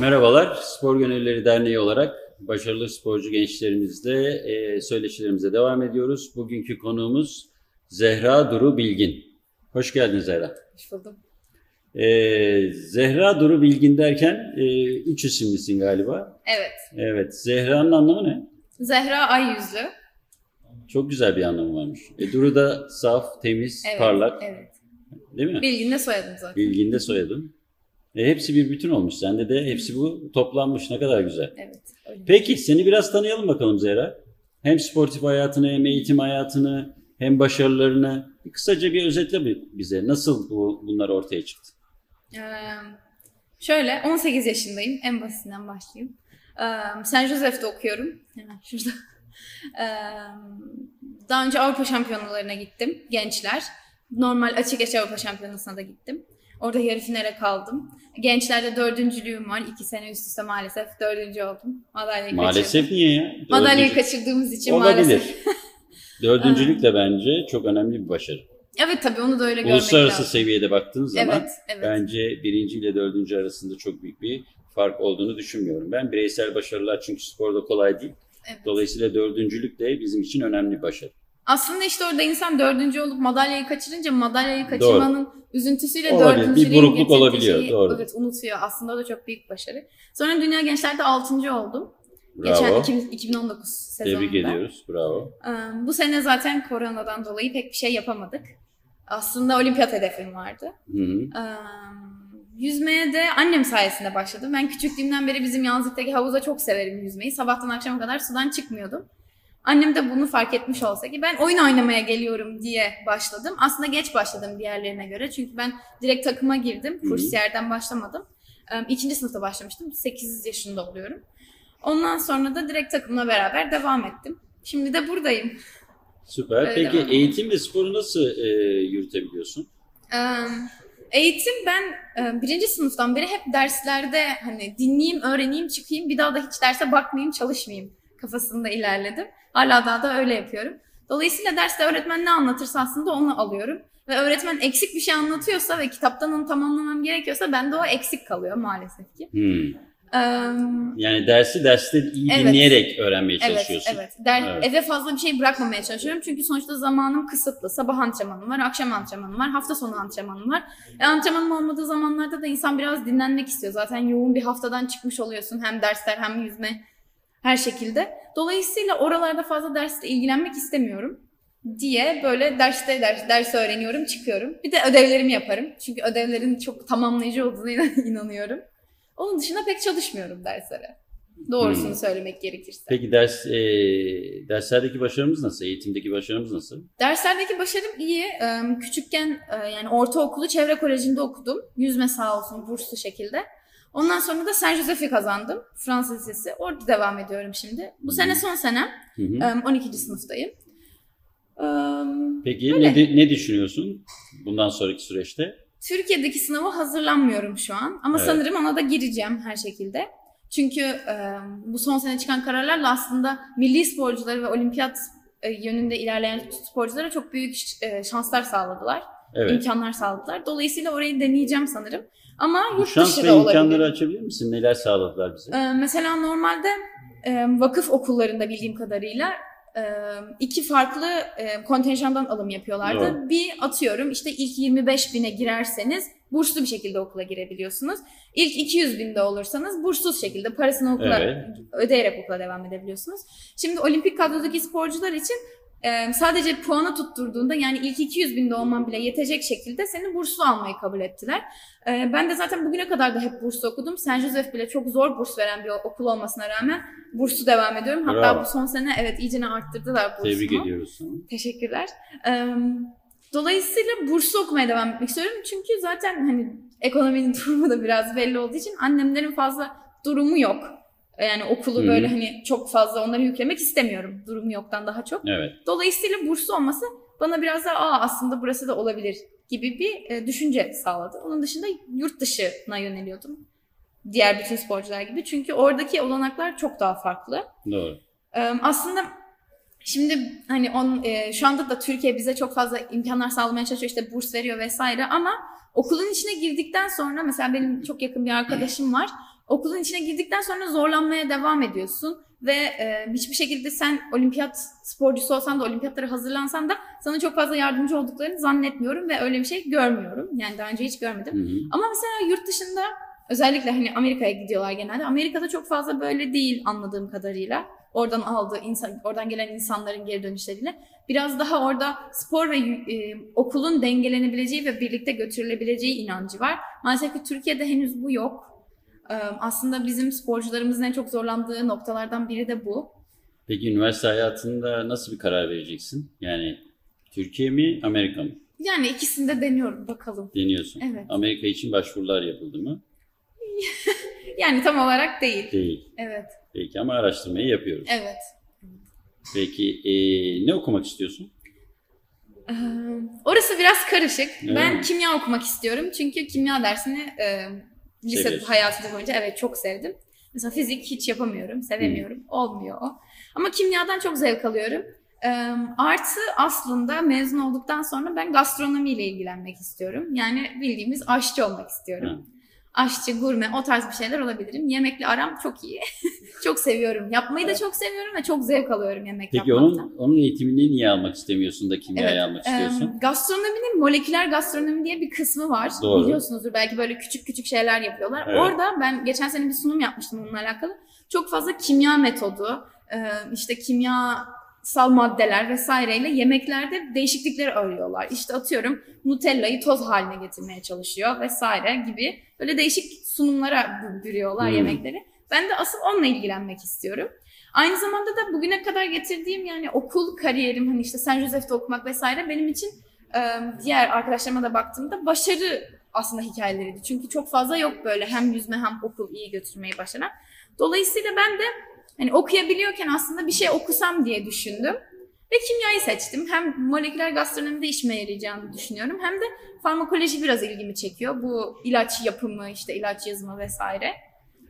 Merhabalar, Spor Gönülleri Derneği olarak başarılı sporcu gençlerimizle e, söyleşilerimize devam ediyoruz. Bugünkü konuğumuz Zehra Duru Bilgin. Hoş geldin Zehra. Hoş buldum. E, Zehra Duru Bilgin derken e, üç isimlisin galiba. Evet. Evet, Zehra'nın anlamı ne? Zehra ay yüzlü. Çok güzel bir anlamı varmış. E, Duru da saf, temiz, Evet. parlak Evet. değil mi? Bilgin de soyadım zaten. Bilgin de soyadın. E, hepsi bir bütün olmuş. Sende de hepsi bu toplanmış. Ne kadar güzel. Evet. Öyle. Peki seni biraz tanıyalım bakalım Zehra. Hem sportif hayatını hem eğitim hayatını hem başarılarını kısaca bir özetle bi- bize. Nasıl bu bunlar ortaya çıktı? Ee, şöyle 18 yaşındayım. En basitinden başlayayım. Ee, Saint Joseph'te okuyorum. Hemen şurada. Ee, daha önce Avrupa Şampiyonalarına gittim. Gençler. Normal açık geç Avrupa Şampiyonası'na da gittim. Orada yarı finale kaldım. Gençlerde dördüncülüğüm var. İki sene üst üste maalesef dördüncü oldum. Madalyayı Maalesef kaçırdım. niye ya? Madalyayı Dördüncü- kaçırdığımız için Olabilir. maalesef. Dördüncülük de bence çok önemli bir başarı. Evet tabii onu da öyle görmek Uluslararası lazım. seviyede baktığın zaman Evet, evet. bence birinci ile dördüncü arasında çok büyük bir fark olduğunu düşünmüyorum. Ben bireysel başarılar çünkü sporda kolay değil. Evet. Dolayısıyla dördüncülük de bizim için önemli bir başarı. Aslında işte orada insan dördüncü olup madalyayı kaçırınca madalyayı kaçırmanın üzüntüsüyle Olabilir, bir burukluk olabiliyor, şeyi, doğru. Evet unutuyor. Aslında o da çok büyük başarı. Sonra Dünya Gençler'de altıncı oldum. Bravo. Geçen 2000 2019 sezonunda. Tebrik ediyoruz. Bravo. Bu sene zaten koronadan dolayı pek bir şey yapamadık. Aslında olimpiyat hedefim vardı. Hı hı. Yüzmeye de annem sayesinde başladım. Ben küçüklüğümden beri bizim Yazlık'taki havuza çok severim yüzmeyi. Sabahtan akşama kadar sudan çıkmıyordum. Annem de bunu fark etmiş olsa ki ben oyun oynamaya geliyorum diye başladım. Aslında geç başladım diğerlerine göre. Çünkü ben direkt takıma girdim. Kursiyerden başlamadım. İkinci sınıfta başlamıştım. 8 yaşında oluyorum. Ondan sonra da direkt takımla beraber devam ettim. Şimdi de buradayım. Süper. Öyle Peki devam. eğitim ve sporu nasıl e, yürütebiliyorsun? Eğitim ben birinci sınıftan beri hep derslerde hani dinleyeyim, öğreneyim, çıkayım, bir daha da hiç derse bakmayayım, çalışmayayım kafasında ilerledim. Hala daha da öyle yapıyorum. Dolayısıyla derste öğretmen ne anlatırsa aslında onu alıyorum. Ve öğretmen eksik bir şey anlatıyorsa ve kitaptan onu tamamlamam gerekiyorsa bende o eksik kalıyor maalesef ki. Hmm. Ee, Yani dersi derste iyi Evet. dinleyerek öğrenmeye Evet, çalışıyorsun. evet. Der, Evet. Eve fazla bir şey bırakmamaya çalışıyorum. Çünkü sonuçta zamanım kısıtlı. Sabah antrenmanım var, akşam antrenmanım var, hafta sonu antrenmanım var. E, antrenmanım olmadığı zamanlarda da insan biraz dinlenmek istiyor. Zaten yoğun bir haftadan çıkmış oluyorsun. Hem dersler hem yüzme her şekilde. Dolayısıyla oralarda fazla dersle ilgilenmek istemiyorum diye böyle derste ders, ders öğreniyorum, çıkıyorum. Bir de ödevlerimi yaparım. Çünkü ödevlerin çok tamamlayıcı olduğuna inanıyorum. Onun dışında pek çalışmıyorum derslere. Doğrusunu Hmm. söylemek gerekirse. Peki ders e, derslerdeki başarımız nasıl? Eğitimdeki başarımız nasıl? Derslerdeki başarım iyi. Ee, Küçükken e, yani ortaokulu çevre kolejinde okudum. Yüzme sağ olsun burslu şekilde. Ondan sonra da Saint Joseph'i kazandım. Fransız Lisesi. Orada devam ediyorum şimdi. Bu sene son senem. Hı hı. Ee, 12. sınıftayım. Peki öyle. ne, ne düşünüyorsun bundan sonraki süreçte? Türkiye'deki sınava hazırlanmıyorum şu an. Ama Evet. sanırım ona da gireceğim her şekilde. Çünkü e, bu son sene çıkan kararlarla aslında milli sporcuları ve olimpiyat e, yönünde ilerleyen sporculara çok büyük e, şanslar sağladılar. Evet. imkanlar sağladılar. Dolayısıyla orayı deneyeceğim sanırım. Ama yurt şans dışı ve olabilir. imkanları açabilir misin? Neler sağladılar bize? Ee, mesela normalde e, vakıf okullarında bildiğim kadarıyla e, iki farklı e, kontenjandan alım yapıyorlardı. Doğru. Bir atıyorum işte ilk 25 bine girerseniz burslu bir şekilde okula girebiliyorsunuz. İlk 200 binde olursanız burssuz şekilde parasını okula Evet. ödeyerek okula devam edebiliyorsunuz. Şimdi olimpik kadrodaki sporcular için e, sadece puanı tutturduğunda yani ilk 200 binde olman bile yetecek şekilde seni burslu almayı kabul ettiler. E, ben de zaten bugüne kadar da hep burslu okudum. Saint Joseph bile çok zor burs veren bir okul olmasına rağmen burslu devam ediyorum. Hatta Bravo. bu son sene evet iyicene arttırdılar bursumu. Tebrik ediyoruz. Teşekkürler. Ee, dolayısıyla burslu okumaya devam etmek istiyorum. Çünkü zaten hani ekonominin durumu da biraz belli olduğu için annemlerin fazla durumu yok. Yani okulu Hı hı. böyle hani çok fazla onları yüklemek istemiyorum. Durumu yoktan daha çok. Evet. Dolayısıyla burslu olması bana biraz daha Aa, aslında burası da olabilir gibi bir e, düşünce sağladı. Onun dışında yurt dışına yöneliyordum. Diğer bütün sporcular gibi. Çünkü oradaki olanaklar çok daha farklı. Doğru. Ee, Aslında şimdi hani on, e, şu anda da Türkiye bize çok fazla imkanlar sağlamaya çalışıyor işte burs veriyor vesaire ama okulun içine girdikten sonra mesela benim çok yakın bir arkadaşım var. Okulun içine girdikten sonra zorlanmaya devam ediyorsun ve e, hiçbir şekilde sen olimpiyat sporcusu olsan da olimpiyatlara hazırlansan da sana çok fazla yardımcı olduklarını zannetmiyorum ve öyle bir şey görmüyorum. Yani daha önce hiç görmedim. Hı hı. Ama mesela yurt dışında özellikle hani Amerika'ya gidiyorlar genelde. Amerika'da çok fazla böyle değil anladığım kadarıyla. Oradan aldığı insan, oradan gelen insanların geri dönüşleriyle biraz daha orada spor ve e, okulun dengelenebileceği ve birlikte götürülebileceği inancı var. Maalesef ki Türkiye'de henüz bu yok. Aslında bizim sporcularımızın en çok zorlandığı noktalardan biri de bu. Peki üniversite hayatında nasıl bir karar vereceksin? Yani Türkiye mi, Amerika mı? Yani ikisini de deniyorum bakalım. Deniyorsun. Evet. Amerika için başvurular yapıldı mı? Yani tam olarak değil. Değil. Evet. Peki ama araştırmayı yapıyoruz. Evet. Peki e, ne okumak istiyorsun? Ee, Orası biraz karışık. Öyle ben mi? kimya okumak istiyorum. Çünkü kimya dersini e, lise Seviyorsun. boyunca evet çok sevdim. Mesela fizik hiç yapamıyorum, sevemiyorum. Olmuyor o. Ama kimyadan çok zevk alıyorum. Ee, artı aslında mezun olduktan sonra ben gastronomiyle ilgilenmek istiyorum. Yani bildiğimiz aşçı olmak istiyorum. Ha. Aşçı, gurme o tarz bir şeyler olabilirim. Yemekle aram çok iyi. çok seviyorum. Yapmayı da çok seviyorum ve çok zevk alıyorum yemek Peki yapmaktan. onun onun eğitimini niye almak istemiyorsun da kimyayı Evet, almak istiyorsun? gastronominin moleküler gastronomi diye bir kısmı var. Doğru. Biliyorsunuzdur belki böyle küçük küçük şeyler yapıyorlar. Evet. Orada ben geçen sene bir sunum yapmıştım onunla alakalı. Çok fazla kimya metodu, e, işte kimyasal maddeler vesaireyle yemeklerde değişiklikler arıyorlar. İşte atıyorum Nutella'yı toz haline getirmeye çalışıyor vesaire gibi böyle değişik sunumlara bü- bürüyorlar Hmm. yemekleri. Ben de asıl onunla ilgilenmek istiyorum. Aynı zamanda da bugüne kadar getirdiğim yani okul kariyerim hani işte San Jose'de okumak vesaire benim için diğer arkadaşlarıma da baktığımda başarı aslında hikayeleriydi. Çünkü çok fazla yok böyle hem yüzme hem okul iyi götürmeyi başaran. Dolayısıyla ben de hani okuyabiliyorken aslında bir şey okusam diye düşündüm. Ve kimyayı seçtim. Hem moleküler gastronomide işime yarayacağını düşünüyorum. Hem de farmakoloji biraz ilgimi çekiyor. Bu ilaç yapımı, işte ilaç yazımı vesaire.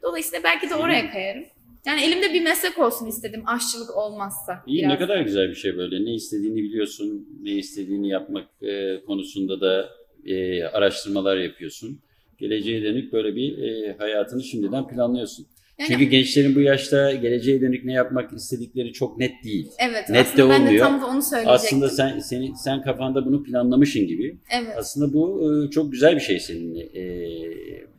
Dolayısıyla belki de oraya kayarım. Yani elimde bir meslek olsun istedim aşçılık olmazsa. İyi biraz. ne kadar güzel bir şey böyle. Ne istediğini biliyorsun, ne istediğini yapmak e, konusunda da e, araştırmalar yapıyorsun. Geleceğe dönük böyle bir e, hayatını şimdiden planlıyorsun. Yani Çünkü gençlerin bu yaşta geleceğe dönük ne yapmak istedikleri çok net değil. evet net de aslında ben de olmuyor. tam da onu söyleyecektim. Aslında sen seni sen kafanda bunu planlamışın gibi. Evet. Aslında bu e, çok güzel bir şey senin e,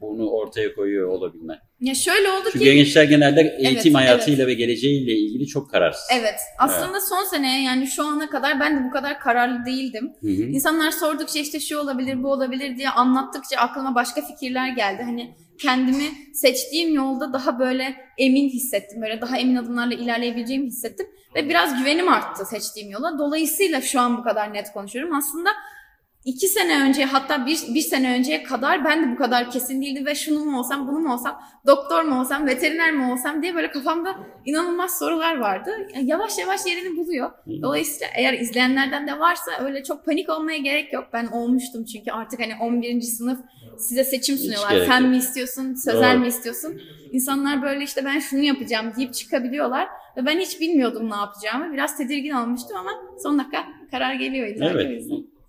bunu ortaya koyuyor olabilmen. Ya şöyle oldu Çünkü ki gençler genelde eğitim evet. hayatıyla ve geleceğiyle ilgili çok kararsız. evet aslında son sene yani şu ana kadar ben de bu kadar kararlı değildim. Hı hı. İnsanlar sordukça işte şu olabilir bu olabilir diye anlattıkça aklıma başka fikirler geldi. Hani kendimi seçtiğim yolda daha böyle emin hissettim. Böyle daha emin adımlarla ilerleyebileceğimi hissettim. Ve biraz güvenim arttı seçtiğim yola. Dolayısıyla şu an bu kadar net konuşuyorum. Aslında iki sene önce hatta bir, bir sene önceye kadar ben de bu kadar kesin değildim ve şunu mu olsam bunu mu olsam doktor mu olsam veteriner mi olsam diye böyle kafamda inanılmaz sorular vardı. Yani yavaş yavaş yerini buluyor. Dolayısıyla eğer izleyenlerden de varsa öyle çok panik olmaya gerek yok. Ben olmuştum çünkü artık hani 11. sınıf size seçim sunuyorlar. Fen yok. mi istiyorsun, sözel Doğru. mi istiyorsun? İnsanlar böyle işte ben şunu yapacağım deyip çıkabiliyorlar. Ve ben hiç bilmiyordum ne yapacağımı. Biraz tedirgin olmuştum ama son dakika karar geliyor illa Evet.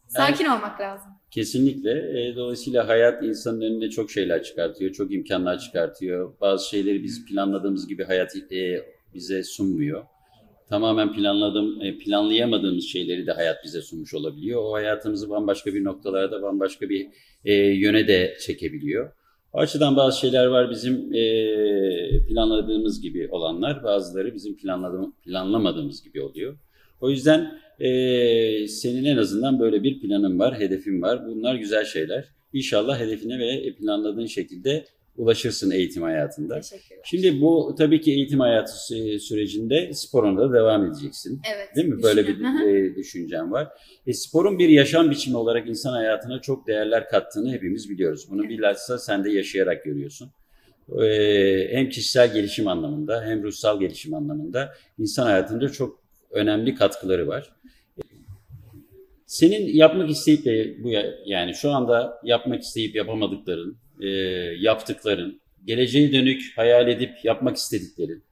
Sakin olmak lazım. Kesinlikle. E, dolayısıyla hayat insanın önüne çok şeyler çıkartıyor, çok imkanlar çıkartıyor. Bazı şeyleri biz planladığımız gibi hayat e, bize sunmuyor. Tamamen planladığım, e, planlayamadığımız şeyleri de hayat bize sunmuş olabiliyor. O hayatımızı bambaşka bir noktalarda, bambaşka bir e, yöne de çekebiliyor. O açıdan bazı şeyler var bizim e, planladığımız gibi olanlar, bazıları bizim planladığım, planlamadığımız gibi oluyor. O yüzden ee, senin en azından böyle bir planın var, hedefin var. Bunlar güzel şeyler. İnşallah hedefine ve planladığın şekilde ulaşırsın eğitim hayatında. Teşekkürler. Şimdi bu tabii ki eğitim hayatı sü- sürecinde sporuna da devam edeceksin. Evet. Değil mi? Böyle bir e, düşüncen var. E, sporun bir yaşam biçimi olarak insan hayatına çok değerler kattığını hepimiz biliyoruz. Bunu Evet. bilhassa sen de yaşayarak görüyorsun. E, hem kişisel gelişim anlamında hem ruhsal gelişim anlamında insan hayatında çok önemli katkıları var. Senin yapmak isteyip de bu ya- yani şu anda yapmak isteyip yapamadıkların, e, yaptıkların, geleceğe dönük hayal edip yapmak istediklerin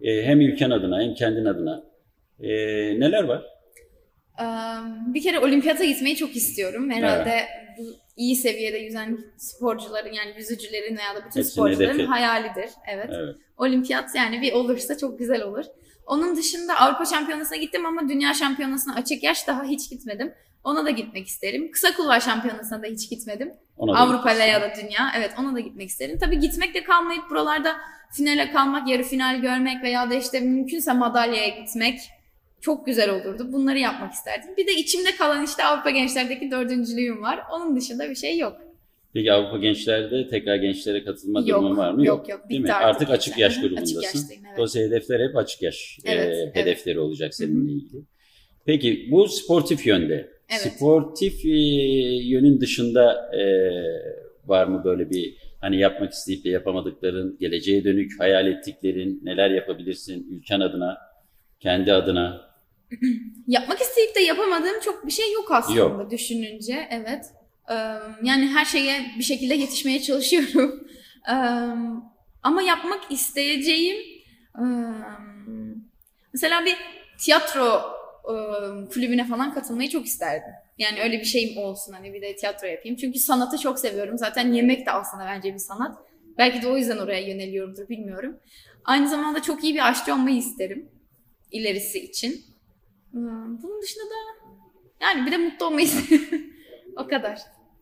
e, hem ülken adına hem kendin adına e, neler var? Bir kere olimpiyata gitmeyi çok istiyorum. Herhalde bu iyi seviyede yüzen sporcuların yani yüzücülerin veya da bütün Hepsinin sporcuların hedefi. hayalidir. Evet. Evet. Olimpiyat yani bir olursa çok güzel olur. Onun dışında Avrupa Şampiyonası'na gittim ama Dünya Şampiyonası'na açık yaş daha hiç gitmedim. Ona da gitmek isterim. Kısa kulvar şampiyonasına da hiç gitmedim. Ona da Avrupa gitmek ya da dünya. Evet ona da gitmek isterim. Tabii gitmekle kalmayıp buralarda finale kalmak, yarı final görmek veya da işte mümkünse madalyaya gitmek çok güzel olurdu. Bunları yapmak isterdim. Bir de içimde kalan işte Avrupa gençlerdeki dördüncülüğüm var. Onun dışında bir şey yok. Peki Avrupa gençlerde tekrar gençlere katılma Yok, durumun var mı? yok, yok. Değil mi? Bitti Artık, artık açık yaş grubundasın. açık yaştayım, evet. Dolayısıyla hedefler hep açık yaş e, Evet, evet. hedefleri olacak seninle ilgili. Peki bu sportif yönde. Evet. Sportif e, yönün dışında e, var mı böyle bir hani yapmak isteyip de yapamadıkların, geleceğe dönük hayal ettiklerin, neler yapabilirsin ülken adına, kendi adına? Yapmak isteyip de yapamadığım çok bir şey yok aslında Yok. düşününce. Evet. Yani her şeye bir şekilde yetişmeye çalışıyorum. Ama yapmak isteyeceğim mesela bir tiyatro kulübüne falan katılmayı çok isterdim. Yani öyle bir şeyim olsun hani bir de tiyatro yapayım. Çünkü sanatı çok seviyorum. Zaten yemek de aslında bence bir sanat. Belki de o yüzden oraya yöneliyorumdur bilmiyorum. Aynı zamanda çok iyi bir aşçı olmayı isterim ilerisi için. Bunun dışında da yani bir de mutlu olmayı isterim. O kadar.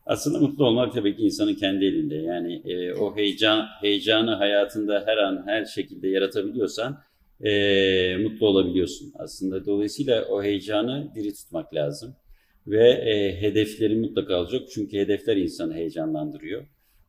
Aslında mutlu olmak tabii ki insanın kendi elinde. Yani e, o heyecan heyecanı hayatında her an her şekilde yaratabiliyorsan e, mutlu olabiliyorsun aslında. Dolayısıyla o heyecanı diri tutmak lazım. Ve e, hedefleri mutlaka olacak. Çünkü hedefler insanı heyecanlandırıyor.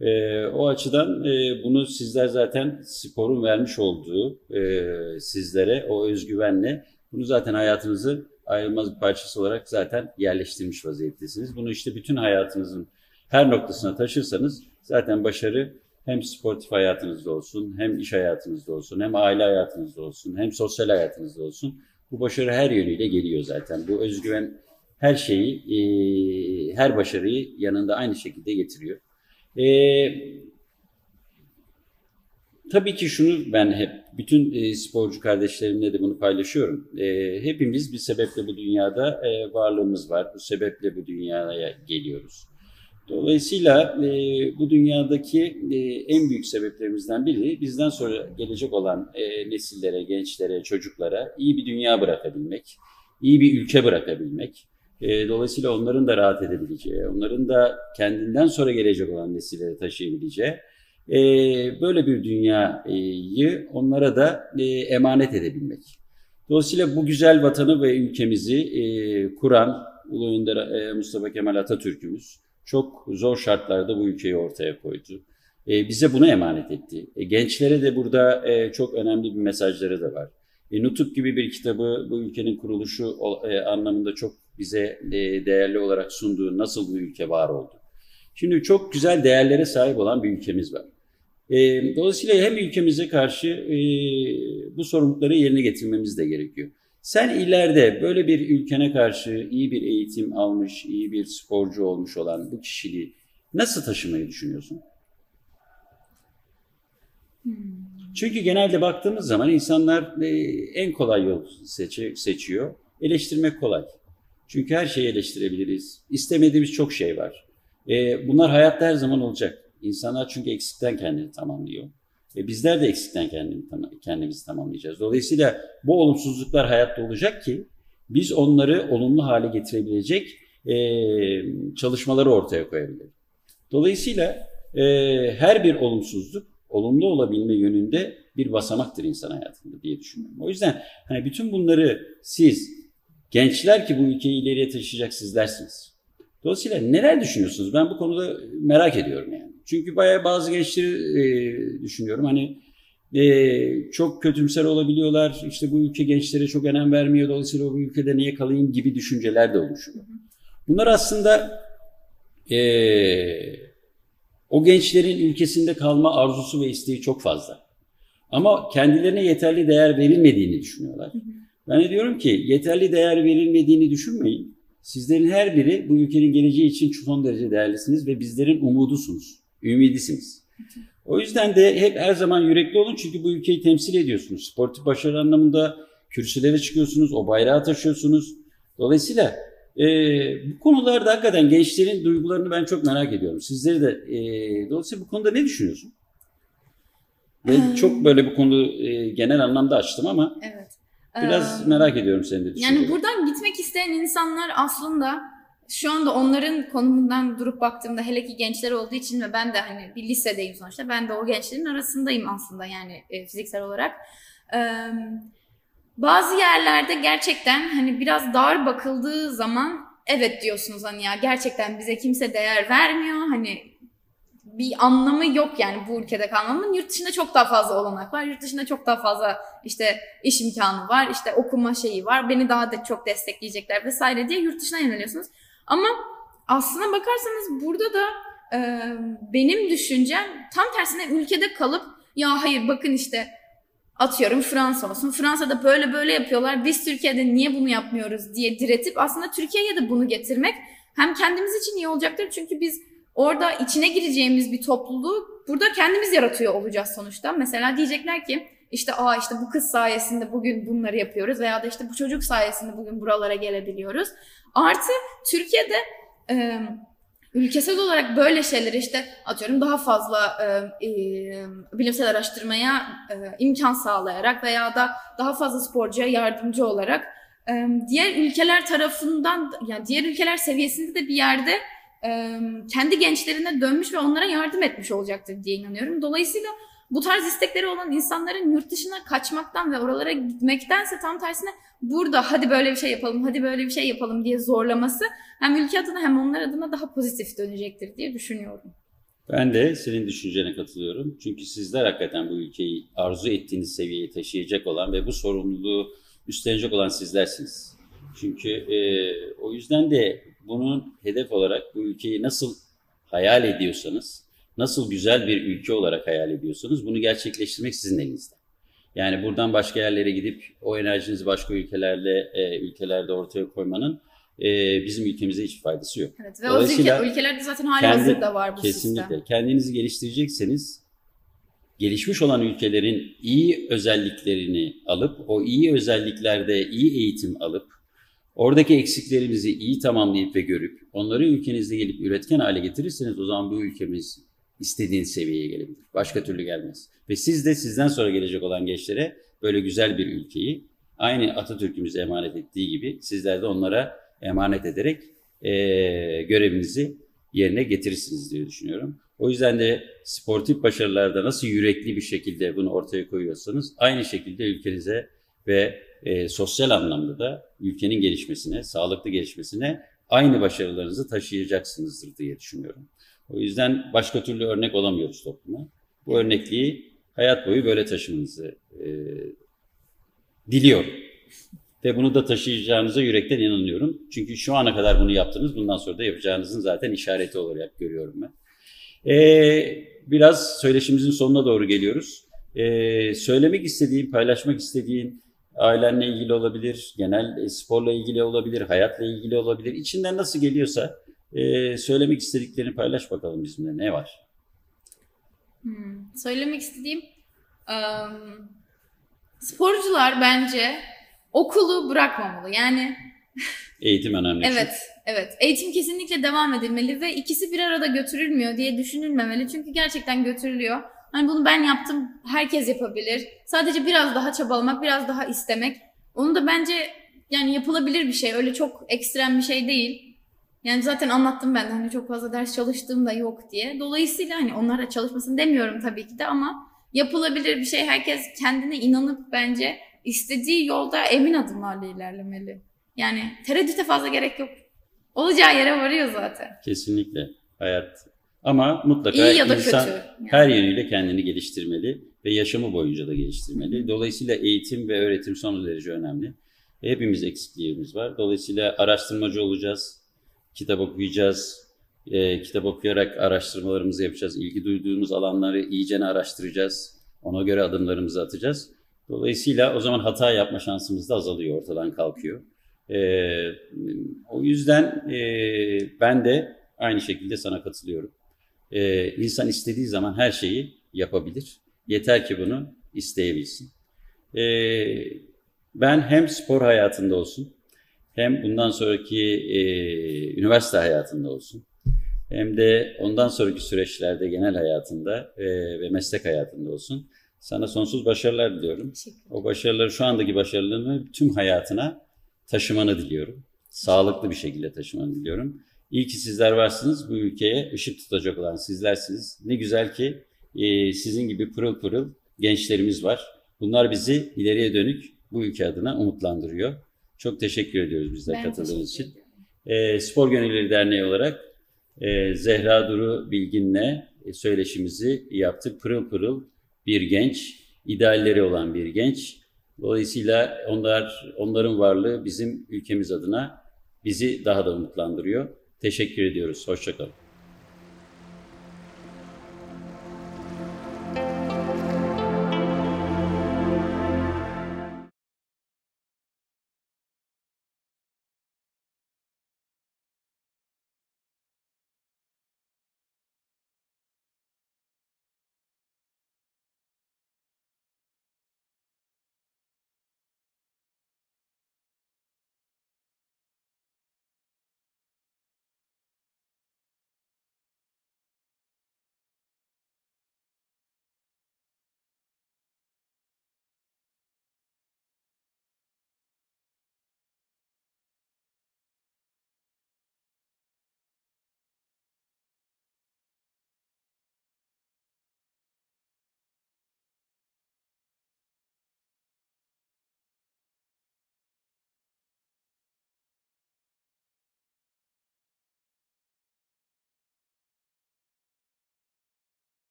E, o açıdan e, bunu sizler zaten sporun vermiş olduğu e, sizlere o özgüvenle bunu zaten hayatınızı ayrılmaz bir parçası olarak zaten yerleştirmiş vaziyettesiniz. Bunu işte bütün hayatınızın her noktasına taşırsanız zaten başarı hem sportif hayatınızda olsun, hem iş hayatınızda olsun, hem aile hayatınızda olsun, hem sosyal hayatınızda olsun. Bu başarı her yönüyle geliyor zaten. Bu özgüven her şeyi, e, her başarıyı yanında aynı şekilde getiriyor. E, Tabii ki şunu ben hep bütün e, sporcu kardeşlerimle de bunu paylaşıyorum. E, hepimiz bir sebeple bu dünyada e, varlığımız var. Bu sebeple bu dünyaya geliyoruz. Dolayısıyla bu dünyadaki en büyük sebeplerimizden biri bizden sonra gelecek olan nesillere, gençlere, çocuklara iyi bir dünya bırakabilmek, iyi bir ülke bırakabilmek. Dolayısıyla onların da rahat edebileceği, onların da kendinden sonra gelecek olan nesillere taşıyabileceği e, böyle bir dünyayı onlara da e, emanet edebilmek. Dolayısıyla bu güzel vatanı ve ülkemizi e, kuran Ulu Önder e, Mustafa Kemal Atatürk'ümüz çok zor şartlarda bu ülkeyi ortaya koydu. E, bize bunu emanet etti. E, gençlere de burada e, çok önemli bir mesajları da var. E, Nutuk gibi bir kitabı bu ülkenin kuruluşu e, anlamında çok bize e, değerli olarak sunduğu nasıl bu ülke var oldu. Şimdi çok güzel değerlere sahip olan bir ülkemiz var. E, dolayısıyla hem ülkemize karşı e, bu sorumlulukları yerine getirmemiz de gerekiyor. Sen ileride böyle bir ülkene karşı iyi bir eğitim almış, iyi bir sporcu olmuş olan bu kişiliği nasıl taşımayı düşünüyorsun? Çünkü genelde baktığımız zaman insanlar e, en kolay yol seçi- seçiyor. Eleştirmek kolay. Çünkü her şeyi eleştirebiliriz. İstemediğimiz çok şey var. E, bunlar hayatta her zaman olacak. İnsanlar çünkü eksikten kendini tamamlıyor. E, bizler de eksikten kendini, kendimizi tamamlayacağız. Dolayısıyla bu olumsuzluklar hayatta olacak ki biz onları olumlu hale getirebilecek e, çalışmaları ortaya koyabiliriz. Dolayısıyla e, her bir olumsuzluk olumlu olabilme yönünde bir basamaktır insan hayatında diye düşünüyorum. O yüzden hani bütün bunları siz gençler ki bu ülkeyi ileriye taşıyacak sizlersiniz. Dolayısıyla neler düşünüyorsunuz? Ben bu konuda merak ediyorum yani. Çünkü bayağı bazı gençleri e, düşünüyorum. Hani e, çok kötümser olabiliyorlar. İşte bu ülke gençlere çok önem vermiyor. Dolayısıyla bu ülkede niye kalayım gibi düşünceler de oluşuyor. Bunlar aslında e, o gençlerin ülkesinde kalma arzusu ve isteği çok fazla. Ama kendilerine yeterli değer verilmediğini düşünüyorlar. Ben de diyorum ki yeterli değer verilmediğini düşünmeyin. Sizlerin her biri bu ülkenin geleceği için son derece değerlisiniz ve bizlerin umudusunuz, ümidisiniz. O yüzden de hep her zaman yürekli olun çünkü bu ülkeyi temsil ediyorsunuz. Sportif başarı anlamında kürsülere çıkıyorsunuz, o bayrağı taşıyorsunuz. Dolayısıyla Ee, bu konularda hakikaten gençlerin duygularını ben çok merak ediyorum. Sizleri de e, dolayısıyla bu konuda ne düşünüyorsun? Ben çok böyle bu konu e, genel anlamda açtım ama Evet. biraz Ee, merak ediyorum senin de. Yani buradan gitmek isteyen insanlar aslında şu anda onların konumundan durup baktığımda hele ki gençler olduğu için ve ben de hani bir lisedeyim sonuçta. Ben de o gençlerin arasındayım aslında yani e, fiziksel olarak. Ee, bazı yerlerde gerçekten hani biraz dar bakıldığı zaman evet diyorsunuz hani ya gerçekten bize kimse değer vermiyor. Hani bir anlamı yok yani bu ülkede kalmamın. Yurt dışında çok daha fazla olanak var. Yurt dışında çok daha fazla işte iş imkanı var, işte okuma şeyi var. Beni daha da çok destekleyecekler vesaire diye yurt dışına yöneliyorsunuz. Ama aslına bakarsanız burada da e, benim düşüncem tam tersine ülkede kalıp ya hayır bakın işte atıyorum Fransa olsun. Fransa'da böyle böyle yapıyorlar. Biz Türkiye'de niye bunu yapmıyoruz diye diretip aslında Türkiye'ye de bunu getirmek hem kendimiz için iyi olacaktır. Çünkü biz orada içine gireceğimiz bir topluluğu burada kendimiz yaratıyor olacağız sonuçta. Mesela diyecekler ki işte aa işte bu kız sayesinde bugün bunları yapıyoruz veya da işte bu çocuk sayesinde bugün buralara gelebiliyoruz. Artı Türkiye'de e, ülkesel olarak böyle şeyleri işte atıyorum daha fazla e, e, bilimsel araştırmaya e, imkan sağlayarak veya da daha fazla sporcuya yardımcı olarak e, diğer ülkeler tarafından yani diğer ülkeler seviyesinde de bir yerde e, kendi gençlerine dönmüş ve onlara yardım etmiş olacaktır diye inanıyorum. Dolayısıyla bu tarz istekleri olan insanların yurt dışına kaçmaktan ve oralara gitmektense tam tersine burada hadi böyle bir şey yapalım, hadi böyle bir şey yapalım diye zorlaması hem ülke adına hem onlar adına daha pozitif dönecektir diye düşünüyorum. Ben de senin düşüncene katılıyorum. Çünkü sizler hakikaten bu ülkeyi arzu ettiğiniz seviyeye taşıyacak olan ve bu sorumluluğu üstlenecek olan sizlersiniz. Çünkü e, o yüzden de bunun hedef olarak bu ülkeyi nasıl hayal ediyorsanız, nasıl güzel bir ülke olarak hayal ediyorsanız bunu gerçekleştirmek sizin elinizde. Yani buradan başka yerlere gidip o enerjinizi başka ülkelerle e, ülkelerde ortaya koymanın e, bizim ülkemize hiçbir faydası yok. Evet ve o ülke, ülkelerde zaten hala kendi- hazırda var bu Kesinlikle. sistem. Kendinizi geliştirecekseniz gelişmiş olan ülkelerin iyi özelliklerini alıp o iyi özelliklerde iyi eğitim alıp oradaki eksiklerimizi iyi tamamlayıp ve görüp onları ülkenizde gelip üretken hale getirirseniz o zaman bu ülkemiz istediğiniz seviyeye gelebilir. Başka türlü gelmez. Ve siz de sizden sonra gelecek olan gençlere böyle güzel bir ülkeyi aynı Atatürk'ümüze emanet ettiği gibi sizler de onlara emanet ederek eee, görevinizi yerine getirirsiniz diye düşünüyorum. O yüzden de sportif başarılarda nasıl yürekli bir şekilde bunu ortaya koyuyorsanız aynı şekilde ülkenize ve e, sosyal anlamda da ülkenin gelişmesine, sağlıklı gelişmesine aynı başarılarınızı taşıyacaksınızdır diye düşünüyorum. O yüzden başka türlü örnek olamıyoruz topluma. Bu örnekliği hayat boyu böyle taşımanızı e, diliyorum. Ve bunu da taşıyacağınıza yürekten inanıyorum. Çünkü şu ana kadar bunu yaptınız. Bundan sonra da yapacağınızın zaten işareti olarak görüyorum ben. Ee, biraz söyleşimizin sonuna doğru geliyoruz. Ee, söylemek istediğin, paylaşmak istediğin ailenle ilgili olabilir, genel sporla ilgili olabilir, hayatla ilgili olabilir. İçinden nasıl geliyorsa e, söylemek istediklerini paylaş bakalım bizimle. Ne var? Hmm, Söylemek istediğim ım, sporcular bence okulu bırakmamalı. Yani Eğitim önemli. evet, evet. Eğitim kesinlikle devam edilmeli ve ikisi bir arada götürülmüyor diye düşünülmemeli. Çünkü gerçekten götürülüyor. Hani bunu ben yaptım, herkes yapabilir. Sadece biraz daha çabalamak, biraz daha istemek. Onu da bence yani yapılabilir bir şey. Öyle çok ekstrem bir şey değil. Yani zaten anlattım ben de hani çok fazla ders çalıştığım da yok diye. Dolayısıyla hani onlara çalışmasın demiyorum tabii ki de ama yapılabilir bir şey. Herkes kendine inanıp bence istediği yolda emin adımlarla ilerlemeli. Yani tereddüte fazla gerek yok. Olacağı yere varıyor zaten. Kesinlikle. Hayat. Ama mutlaka İyi ya da insan kötü. Yani. her yönüyle kendini geliştirmeli ve yaşamı boyunca da geliştirmeli. Dolayısıyla eğitim ve öğretim son derece önemli. Hepimiz eksikliğimiz var. Dolayısıyla araştırmacı olacağız, kitap okuyacağız, e, kitap okuyarak araştırmalarımızı yapacağız. İlgi duyduğumuz alanları iyicene araştıracağız. Ona göre adımlarımızı atacağız. Dolayısıyla o zaman hata yapma şansımız da azalıyor, ortadan kalkıyor. E, o yüzden e, ben de aynı şekilde sana katılıyorum. E, insan istediği zaman her şeyi yapabilir. Yeter ki bunu isteyebilsin. E, ben hem spor hayatında olsun hem bundan sonraki e, üniversite hayatında olsun hem de ondan sonraki süreçlerde genel hayatında e, ve meslek hayatında olsun. Sana sonsuz başarılar diliyorum. O başarıları, şu andaki başarılarını tüm hayatına taşımanı diliyorum. Sağlıklı bir şekilde taşımanı diliyorum. İyi ki sizler varsınız. Bu ülkeye ışık tutacak olan sizlersiniz. Ne güzel ki e, sizin gibi pırıl pırıl gençlerimiz var. Bunlar bizi ileriye dönük bu ülke adına umutlandırıyor. Çok teşekkür ediyoruz bizler Ben katıldığınız için. E, Spor Gönülleri Derneği olarak e, Zehra Duru Bilgin'le e, söyleşimizi yaptık. Pırıl pırıl bir genç, idealleri olan bir genç. Dolayısıyla onlar onların varlığı bizim ülkemiz adına bizi daha da umutlandırıyor. Teşekkür ediyoruz. Hoşçakalın.